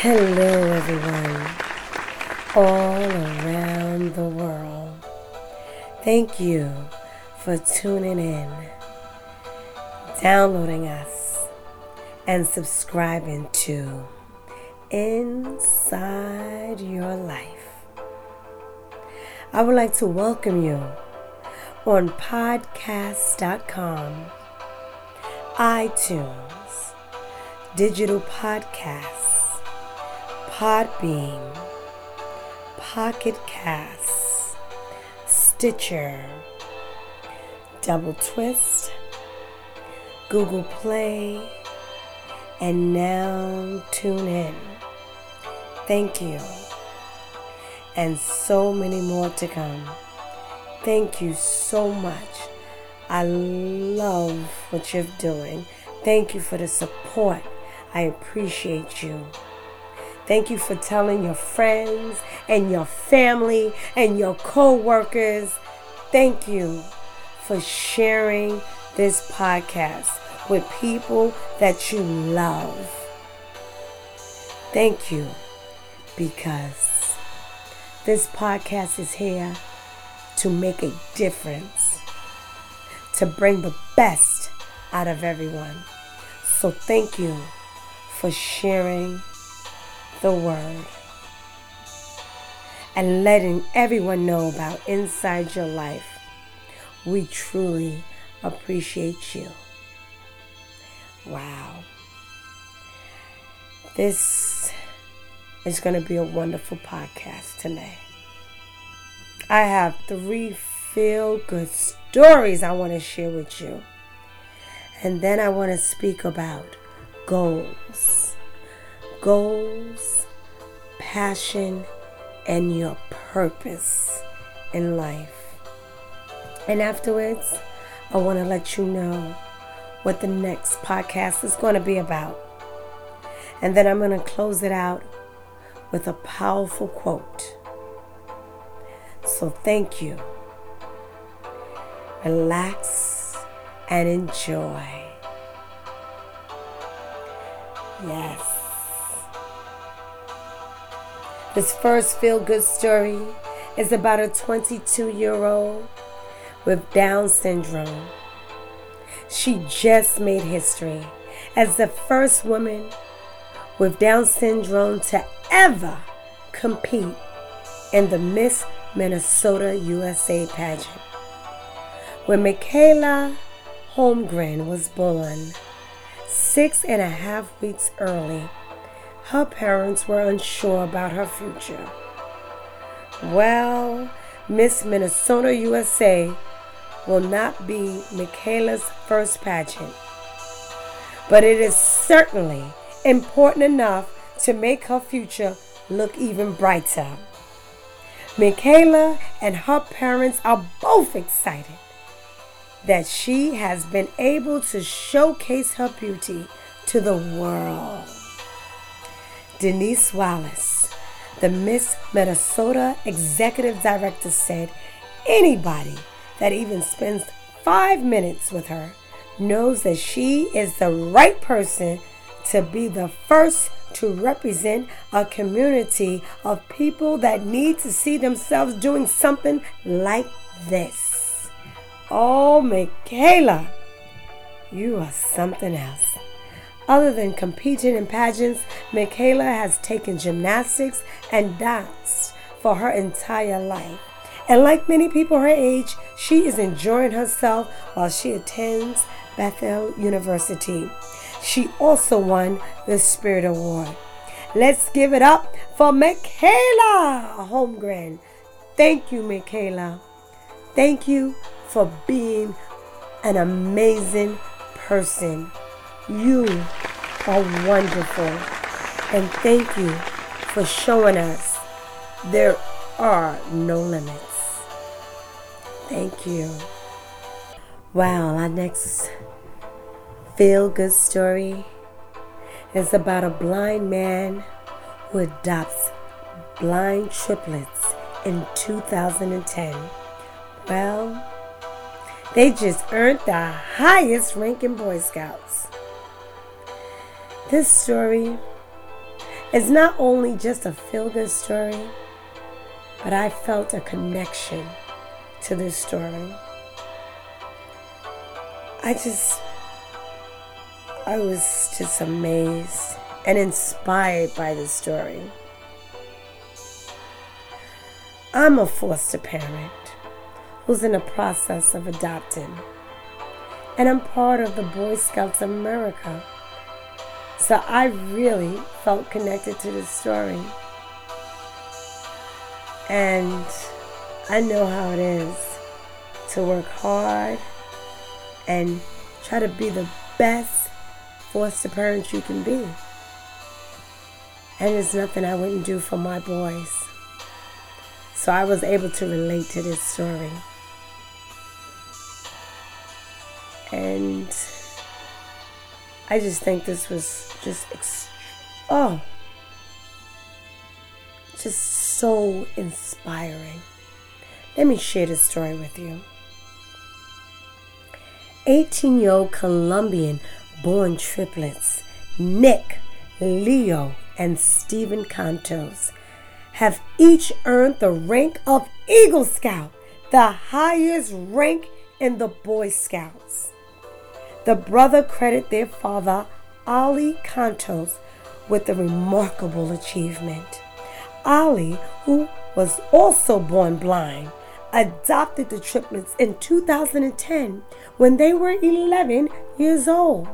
Hello, everyone, all around the world. Thank you for tuning in, downloading us, and subscribing to Inside Your Life. I would like to welcome you on podcast.com, iTunes, digital podcasts Podbean, Pocket Casts, Stitcher, Double Twist, Google Play, and now tune in. Thank you. And so many more to come. Thank you so much. I love what you're doing. Thank you for the support. I appreciate you. Thank you for telling your friends and your family and your co-workers. Thank you for sharing this podcast with people that you love. Thank you because this podcast is here to make a difference, to bring the best out of everyone. So thank you for sharing the word and letting everyone know about inside your life. We truly appreciate you. Wow. This is going to be a wonderful podcast today. I have three feel good stories I want to share with you. And then I want to speak about goals goals, passion, and your purpose in life. And afterwards, I want to let you know what the next podcast is going to be about. And then I'm going to close it out with a powerful quote. So thank you. Relax and enjoy. Yes. This first feel good story is about a 22 year old with Down syndrome. She just made history as the first woman with Down syndrome to ever compete in the Miss Minnesota USA pageant. When Mikayla Holmgren was born, six and a half weeks early, her parents were unsure about her future. Well, Miss Minnesota USA will not be Mikayla's first pageant, but it is certainly important enough to make her future look even brighter. Mikayla and her parents are both excited that she has been able to showcase her beauty to the world. Denise Wallace, the Miss Minnesota Executive Director, said anybody that even spends five minutes with her knows that she is the right person to be the first to represent a community of people that need to see themselves doing something like this. Oh, Mikayla, you are something else. Other than competing in pageants, Mikayla has taken gymnastics and dance for her entire life. And like many people her age, she is enjoying herself while she attends Bethel University. She also won the Spirit Award. Let's give it up for Mikayla Holmgren. Thank you, Mikayla. Thank you for being an amazing person. You are wonderful. And thank you for showing us there are no limits. Thank you. Wow, our next feel good story is about a blind man who adopts blind triplets in 2010. Well, they just earned the highest ranking Boy Scouts. This story is not only just a feel good story, but I felt a connection to this story. I just, I was just amazed and inspired by this story. I'm a foster parent who's in the process of adopting, and I'm part of the Boy Scouts of America. So I really felt connected to this story. And I know how it is to work hard and try to be the best foster parent you can be. And it's nothing I wouldn't do for my boys. So I was able to relate to this story. And I just think this was just, ex- oh, just so inspiring. Let me share this story with you. 18 year old Colombian born triplets, Nick, Leo, and Stephen Cantos, have each earned the rank of Eagle Scout, the highest rank in the Boy Scouts. The brother credit their father, Ali Cantos, with the remarkable achievement. Ali, who was also born blind, adopted the triplets in 2010 when they were 11 years old.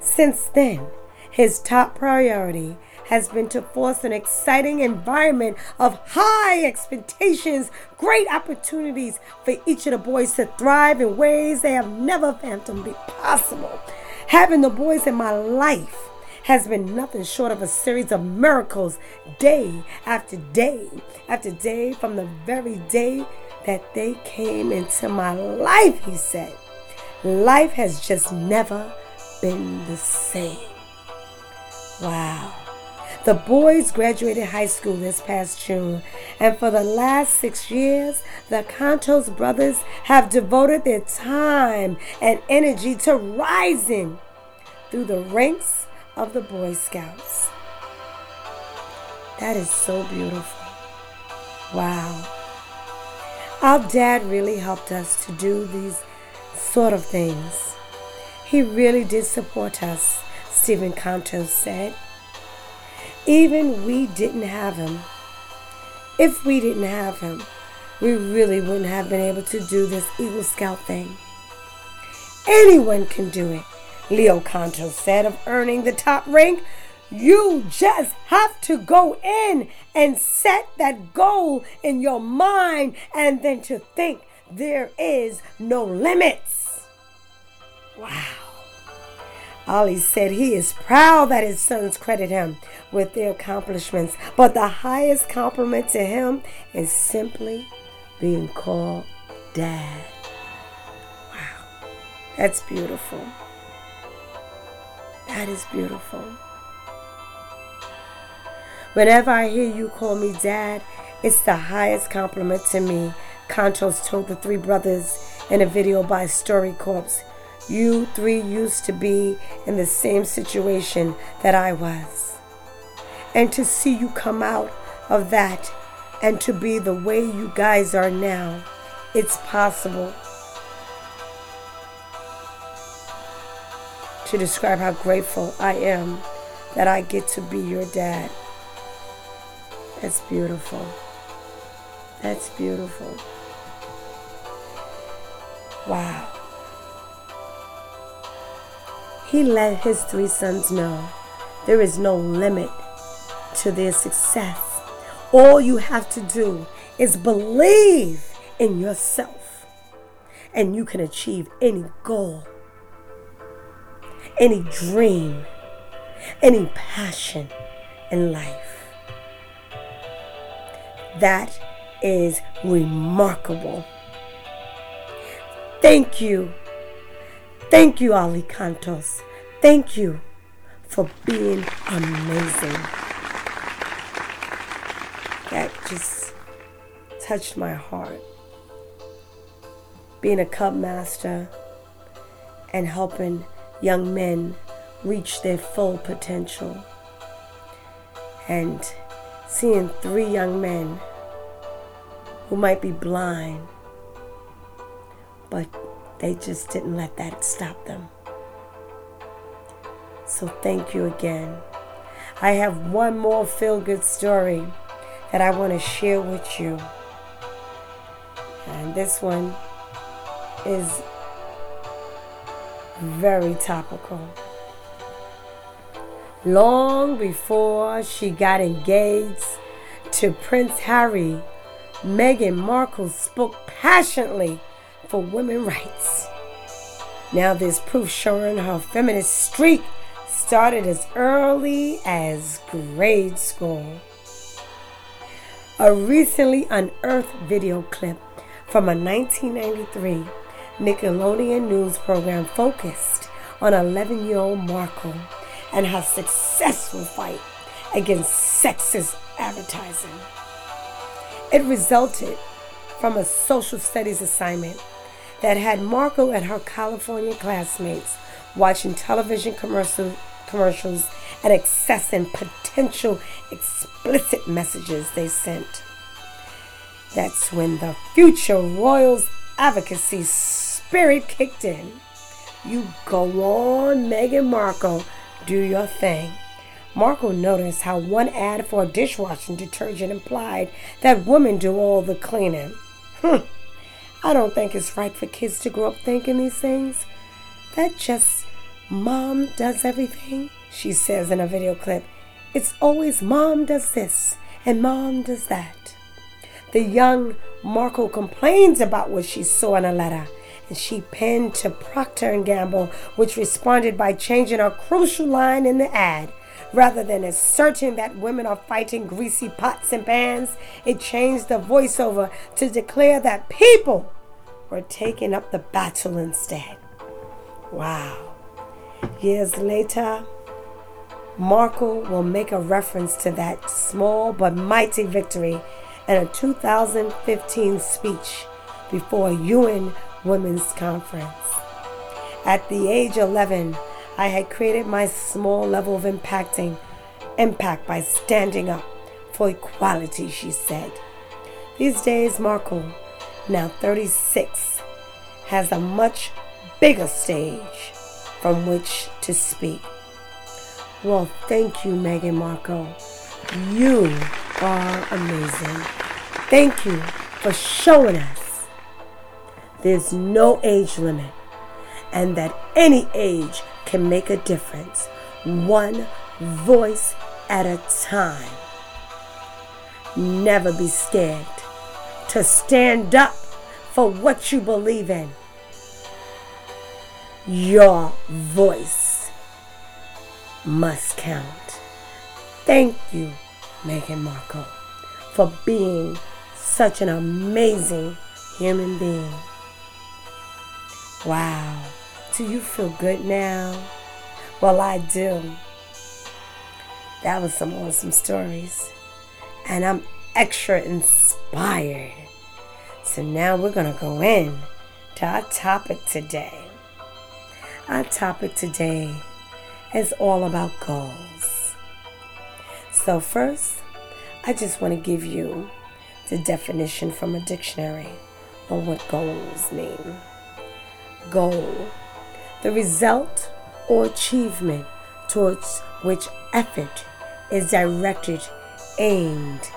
Since then, his top priority has been to force an exciting environment of high expectations, great opportunities for each of the boys to thrive in ways they have never fathomed be possible. Having the boys in my life has been nothing short of a series of miracles day after day after day from the very day that they came into my life, he said. Life has just never been the same. Wow. The boys graduated high school this past June, and for the last six years, the Cantos brothers have devoted their time and energy to rising through the ranks of the Boy Scouts. That is so beautiful. Wow. Our dad really helped us to do these sort of things. He really did support us, Stephen Cantos said. Even we didn't have him. If we didn't have him, we really wouldn't have been able to do this Eagle Scout thing. Anyone can do it, Leo Cantos said of earning the top rank. You just have to go in and set that goal in your mind and then to think there is no limits. Wow. Ali said he is proud that his sons credit him with their accomplishments, but the highest compliment to him is simply being called dad. Wow, that's beautiful. That is beautiful. Whenever I hear you call me dad, it's the highest compliment to me, Cantos told the three brothers in a video by StoryCorps you three used to be in the same situation that I was. And to see you come out of that and to be the way you guys are now, it's possible to describe how grateful I am that I get to be your dad. That's beautiful. That's beautiful. Wow. He let his three sons know there is no limit to their success. All you have to do is believe in yourself, and you can achieve any goal, any dream, any passion in life. That is remarkable. Thank you Thank you, Ali Cantos. Thank you for being amazing. That just touched my heart. Being a Cub Master and helping young men reach their full potential. and seeing three young men who might be blind, but they just didn't let that stop them. So thank you again. I have one more feel good story that I want to share with you. And this one is very topical. Long before she got engaged to Prince Harry, Meghan Markle spoke passionately for women's rights. Now, there's proof showing her feminist streak started as early as grade school. A recently unearthed video clip from a 1993 Nickelodeon news program focused on 11 year old Markle and her successful fight against sexist advertising. It resulted from a social studies assignment that had Markle and her California classmates watching television commercials commercials and accessing potential explicit messages they sent. That's when the future Royals advocacy spirit kicked in. You go on, Meghan Markle, do your thing. Markle noticed how one ad for a dishwashing detergent implied that women do all the cleaning. Hmm. I don't think it's right for kids to grow up thinking these things. That just mom does everything, she says in a video clip. It's always mom does this and mom does that. The young Markle complains about what she saw in a letter and she penned to Procter & Gamble, which responded by changing a crucial line in the ad. Rather than asserting that women are fighting greasy pots and pans, it changed the voiceover to declare that people were taking up the battle instead. Wow. Years later, Markle will make a reference to that small but mighty victory in a 2015 speech before a UN Women's Conference. At the age of 11, I had created my small level of impacting impact by standing up for equality, she said. These days, Markle, now 36, has a much bigger stage from which to speak. Well, thank you, Meghan Markle. You are amazing. Thank you for showing us there's no age limit and that any age can make a difference, one voice at a time. Never be scared to stand up for what you believe in. Your voice must count. Thank you, Meghan Markle, for being such an amazing human being. Wow. Do you feel good now? Well, I do. That was some awesome stories. And I'm extra inspired. So now we're going to go in to our topic today. Our topic today is all about goals. So, first, I just want to give you the definition from a dictionary on what goals mean. Goal the result or achievement towards which effort is directed, aimed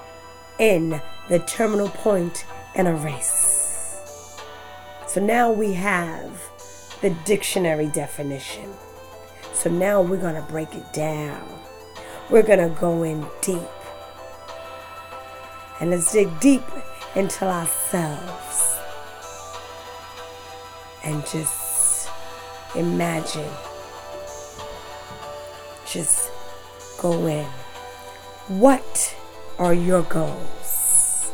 in the terminal point in a race. So now we have the dictionary definition. So now we're going to break it down. We're going to go in deep. And let's dig deep into ourselves and just imagine. Just go in. What are your goals?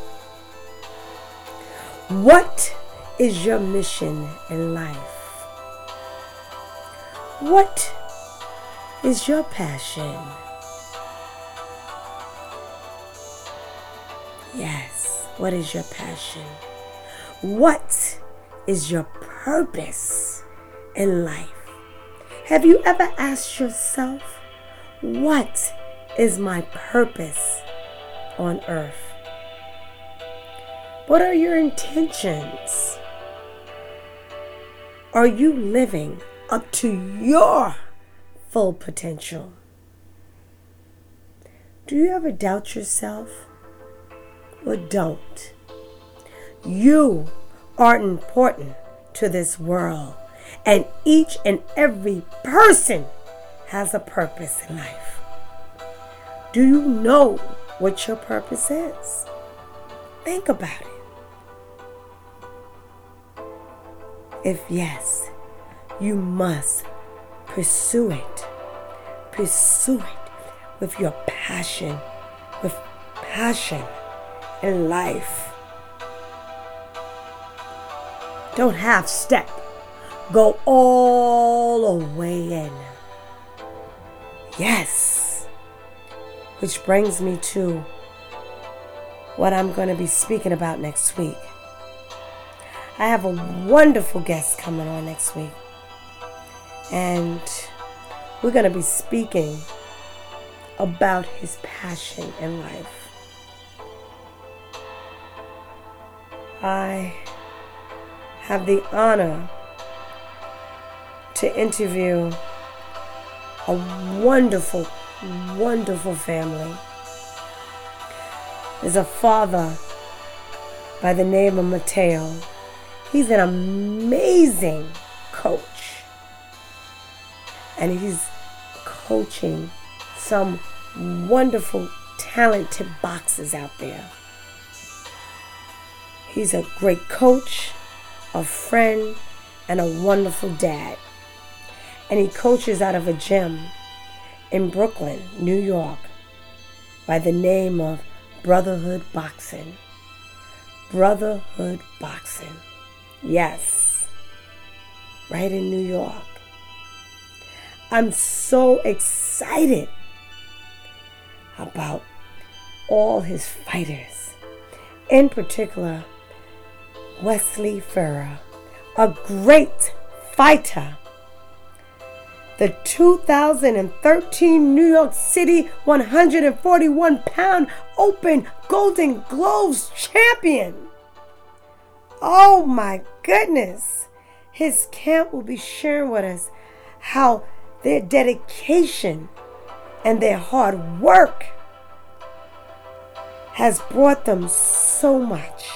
What is your mission in life? What is your passion? Yes, what is your passion? What is your purpose? In life. Have you ever asked yourself, what is my purpose on earth? What are your intentions? Are you living up to your full potential? Do you ever doubt yourself? Or don't. You are important to this world, and each and every person has a purpose in life. Do you know what your purpose is? Think about it. If yes, you must pursue it. Pursue it with your passion, with passion in life. Don't half step. Go all the way in. Yes. Which brings me to what I'm going to be speaking about next week. I have a wonderful guest coming on next week. And we're going to be speaking about his passion in life. I have the honor to interview a wonderful, wonderful family. There's a father by the name of Mateo He's an amazing coach. And he's coaching some wonderful, talented boxers out there. He's a great coach, a friend, and a wonderful dad. And he coaches out of a gym in Brooklyn, New York, by the name of Brotherhood Boxing. Brotherhood Boxing. Yes, right in New York. I'm so excited about all his fighters, in particular, Wesley Farah, a great fighter. The 2013 New York City 141 pound open Golden Gloves champion. Oh my goodness. His camp will be sharing with us how their dedication and their hard work has brought them so much.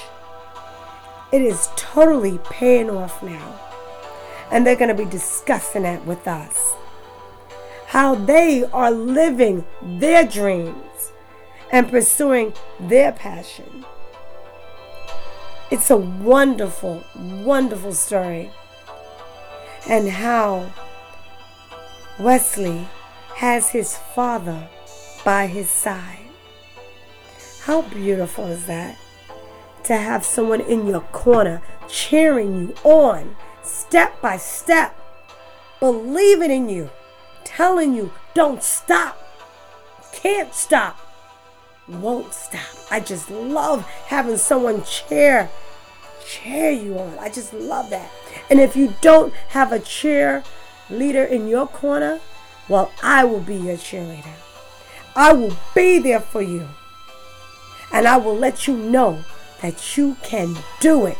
It is totally paying off now. And they're going to be discussing that with us. How they are living their dreams and pursuing their passion. It's a wonderful, wonderful story. And how Wesley has his father by his side. How beautiful is that? To have someone in your corner cheering you on step by step, believing in you, telling you, don't stop, can't stop, won't stop. I just love having someone cheer cheer you on. I just love that. And if you don't have a cheer leader in your corner, well, I will be your cheerleader. I will be there for you. And I will let you know that you can do it.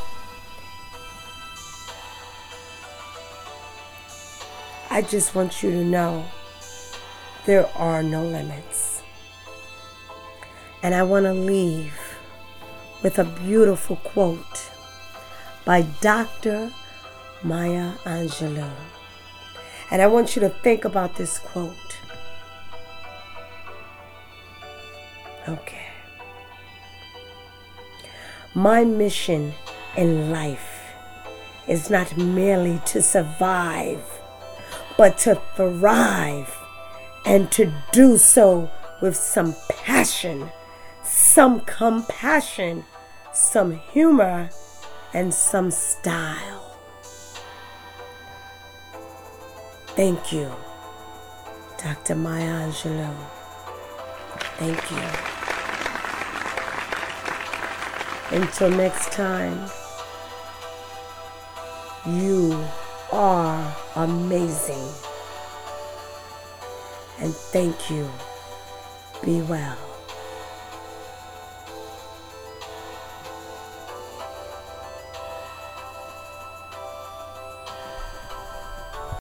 I just want you to know there are no limits. And I want to leave with a beautiful quote by Dr. Maya Angelou. And I want you to think about this quote. Okay. My mission in life is not merely to survive, but to thrive and to do so with some passion, some compassion, some humor, and some style. Thank you, Dr. Maya Angelou. Thank you. Until next time, you are amazing. And thank you Be well.